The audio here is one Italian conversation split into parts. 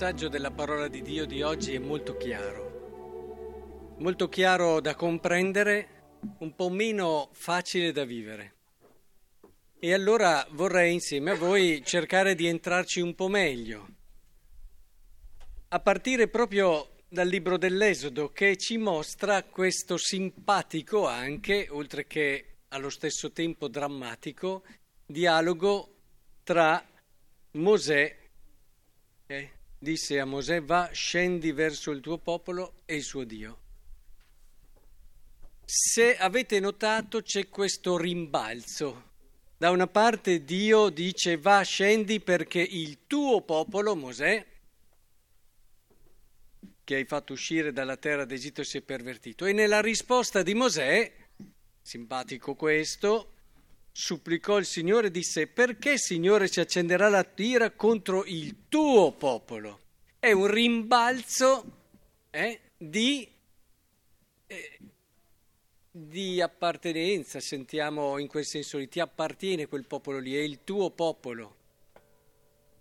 messaggio della parola di Dio di oggi è molto chiaro, molto chiaro da comprendere, un po' meno facile da vivere. E allora vorrei insieme a voi cercare di entrarci un po' meglio, a partire proprio dal libro dell'Esodo che ci mostra questo simpatico anche, oltre che allo stesso tempo drammatico, dialogo tra Mosè e disse a Mosè va, scendi verso il tuo popolo e il suo Dio. Se avete notato c'è questo rimbalzo. Da una parte Dio dice va, scendi perché il tuo popolo, Mosè, che hai fatto uscire dalla terra d'Egitto si è pervertito. E nella risposta di Mosè, simpatico questo, supplicò il Signore e disse perché Signore ci accenderà la tira contro il tuo popolo? È un rimbalzo eh, di, eh, di, appartenenza, sentiamo in quel senso lì, ti appartiene quel popolo lì, è il tuo popolo.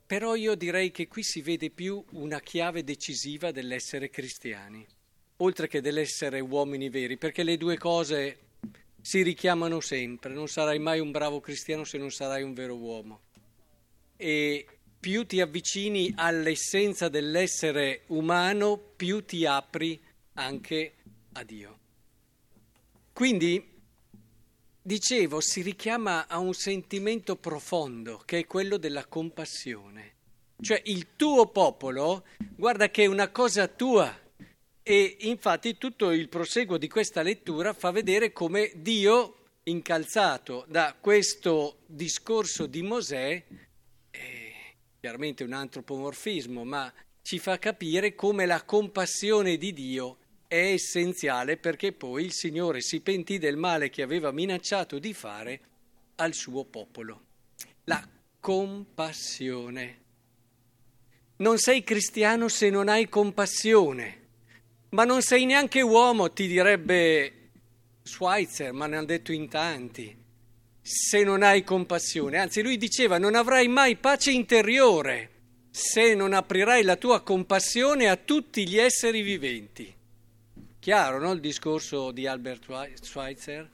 Però io direi che qui si vede più una chiave decisiva dell'essere cristiani, oltre che dell'essere uomini veri, perché le due cose si richiamano sempre, non sarai mai un bravo cristiano se non sarai un vero uomo. E più ti avvicini all'essenza dell'essere umano, più ti apri anche a Dio. Quindi, dicevo, si richiama a un sentimento profondo che è quello della compassione. Cioè il tuo popolo, guarda che è una cosa tua, e infatti tutto il proseguo di questa lettura fa vedere come Dio, incalzato da questo discorso di Mosè, eh, chiaramente un antropomorfismo, ma ci fa capire come la compassione di Dio è essenziale perché poi il Signore si pentì del male che aveva minacciato di fare al suo popolo. La compassione. Non sei cristiano se non hai compassione. Ma non sei neanche uomo, ti direbbe Schweitzer, ma ne hanno detto in tanti, se non hai compassione. Anzi, lui diceva, non avrai mai pace interiore se non aprirai la tua compassione a tutti gli esseri viventi. Chiaro, no? Il discorso di Albert Schweitzer?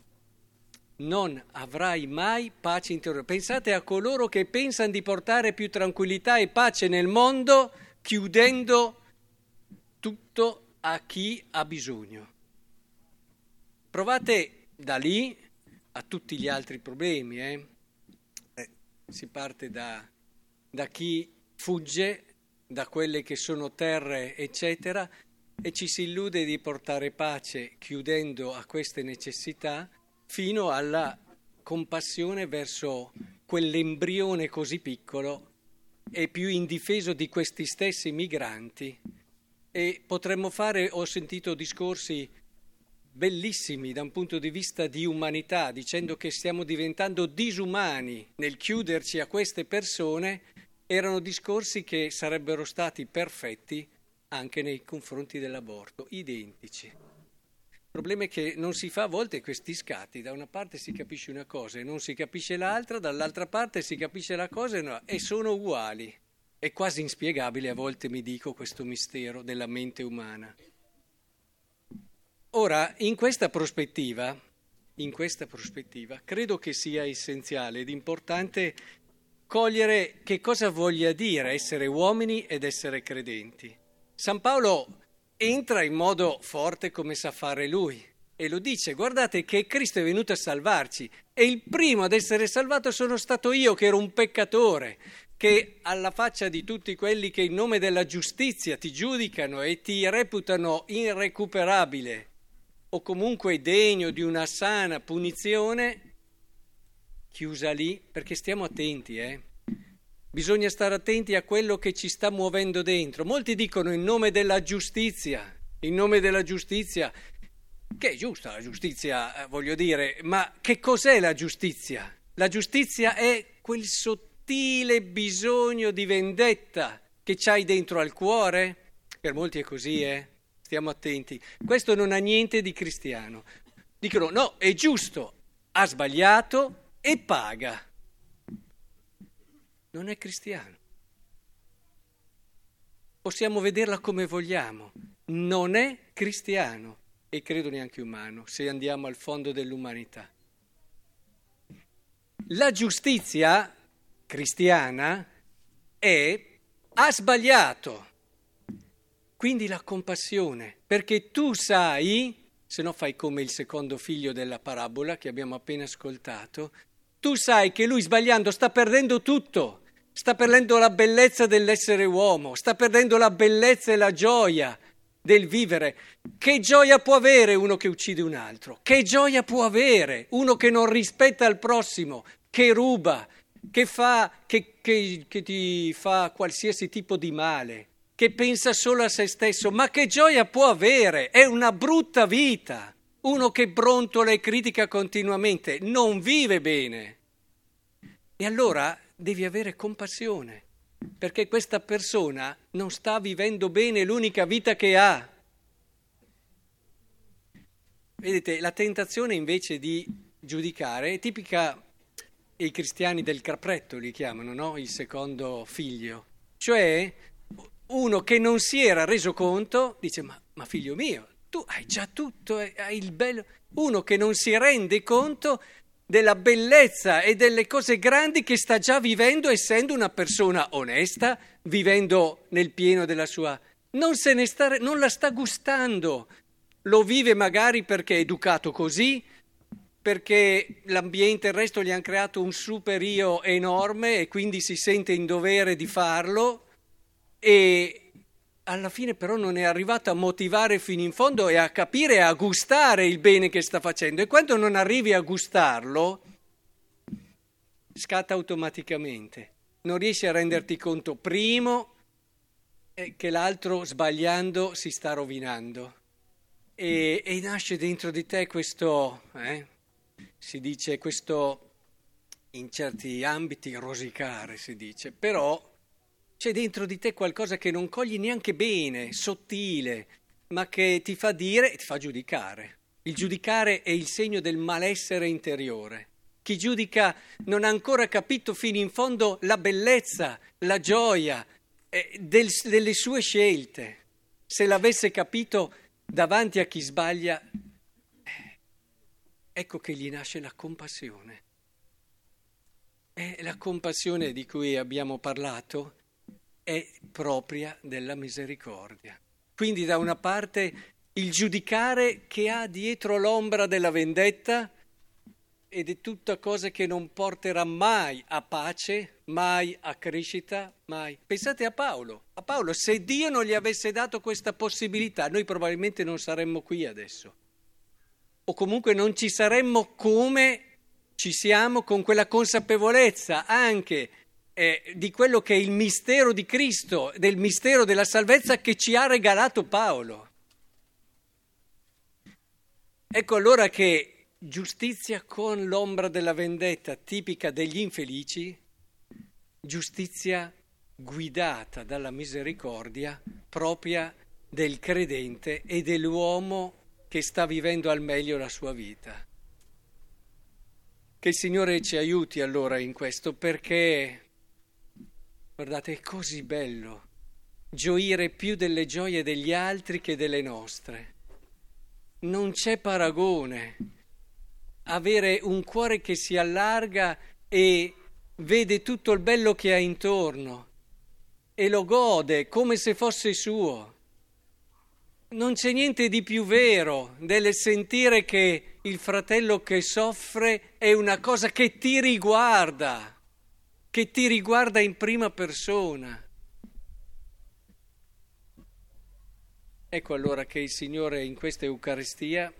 Non avrai mai pace interiore. Pensate a coloro che pensano di portare più tranquillità e pace nel mondo chiudendo tutto a chi ha bisogno. Provate da lì a tutti gli altri problemi. Eh? Eh, si parte da, da chi fugge da quelle che sono terre, eccetera, e ci si illude di portare pace chiudendo a queste necessità fino alla compassione verso quell'embrione così piccolo e più indifeso di questi stessi migranti e potremmo fare, ho sentito discorsi bellissimi da un punto di vista di umanità, dicendo che stiamo diventando disumani nel chiuderci a queste persone, erano discorsi che sarebbero stati perfetti anche nei confronti dell'aborto, identici. Il problema è che non si fa a volte questi scatti, da una parte si capisce una cosa e non si capisce l'altra, dall'altra parte si capisce la cosa e, no, e sono uguali. È quasi inspiegabile a volte, mi dico, questo mistero della mente umana. Ora, in questa prospettiva, in questa prospettiva, credo che sia essenziale ed importante cogliere che cosa voglia dire essere uomini ed essere credenti. San Paolo entra in modo forte come sa fare lui e lo dice, guardate che Cristo è venuto a salvarci e il primo ad essere salvato sono stato io che ero un peccatore, che alla faccia di tutti quelli che in nome della giustizia ti giudicano e ti reputano irrecuperabile o comunque degno di una sana punizione, chiusa lì, perché stiamo attenti, eh? Bisogna stare attenti a quello che ci sta muovendo dentro. Molti dicono in nome della giustizia, in nome della giustizia, che è giusta la giustizia, eh, voglio dire, ma che cos'è la giustizia? La giustizia è quel sottile sottile bisogno di vendetta che c'hai dentro al cuore? Per molti è così, eh? Stiamo attenti. Questo non ha niente di cristiano. Dicono no, è giusto, ha sbagliato e paga. Non è cristiano. possiamo vederla come vogliamo, non è cristiano e credo neanche umano, se andiamo al fondo dell'umanità. La giustizia cristiana è ha sbagliato. Quindi la compassione, perché tu sai, se no fai come il secondo figlio della parabola che abbiamo appena ascoltato, tu sai che lui sbagliando sta perdendo tutto, sta perdendo la bellezza dell'essere uomo, sta perdendo la bellezza e la gioia del vivere. Che gioia può avere uno che uccide un altro? Che gioia può avere uno che non rispetta il prossimo, che ruba, che, fa, che, che, che ti fa qualsiasi tipo di male, che pensa solo a se stesso, ma che gioia può avere? È una brutta vita. Uno che brontola e critica continuamente non vive bene. E allora devi avere compassione, perché questa persona non sta vivendo bene l'unica vita che ha. Vedete, la tentazione invece di giudicare è tipica i cristiani del capretto li chiamano, no? il secondo figlio. Cioè uno che non si era reso conto dice ma, ma figlio mio, tu hai già tutto, hai il bello. Uno che non si rende conto della bellezza e delle cose grandi che sta già vivendo essendo una persona onesta, vivendo nel pieno della sua... Non, se ne sta, non la sta gustando, lo vive magari perché è educato così, perché l'ambiente e il resto gli hanno creato un super io enorme e quindi si sente in dovere di farlo. E alla fine però non è arrivato a motivare fino in fondo e a capire e a gustare il bene che sta facendo. E quando non arrivi a gustarlo scatta automaticamente. Non riesci a renderti conto primo che l'altro sbagliando si sta rovinando. E, e nasce dentro di te questo... Eh, si dice questo in certi ambiti rosicare, si dice, però c'è dentro di te qualcosa che non cogli neanche bene, sottile, ma che ti fa dire e ti fa giudicare. Il giudicare è il segno del malessere interiore. Chi giudica non ha ancora capito fino in fondo la bellezza, la gioia eh, del, delle sue scelte. Se l'avesse capito davanti a chi sbaglia, ecco che gli nasce la compassione. E la compassione di cui abbiamo parlato è propria della misericordia. Quindi da una parte il giudicare che ha dietro l'ombra della vendetta ed è tutta cosa che non porterà mai a pace, mai a crescita, mai. Pensate a Paolo. A Paolo, se Dio non gli avesse dato questa possibilità, noi probabilmente non saremmo qui adesso o comunque non ci saremmo come ci siamo con quella consapevolezza anche eh, di quello che è il mistero di Cristo, del mistero della salvezza che ci ha regalato Paolo. Ecco allora che giustizia con l'ombra della vendetta tipica degli infelici, giustizia guidata dalla misericordia propria del credente e dell'uomo che sta vivendo al meglio la sua vita. Che il Signore ci aiuti allora in questo perché, guardate, è così bello gioire più delle gioie degli altri che delle nostre. Non c'è paragone. Avere un cuore che si allarga e vede tutto il bello che ha intorno e lo gode come se fosse suo. Non c'è niente di più vero del sentire che il fratello che soffre è una cosa che ti riguarda, che ti riguarda in prima persona. Ecco allora che il Signore in questa Eucaristia,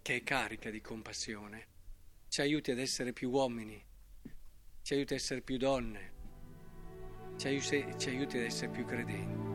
che è carica di compassione, ci aiuti ad essere più uomini, ci aiuti ad essere più donne, ci aiuti, ci aiuti ad essere più credenti.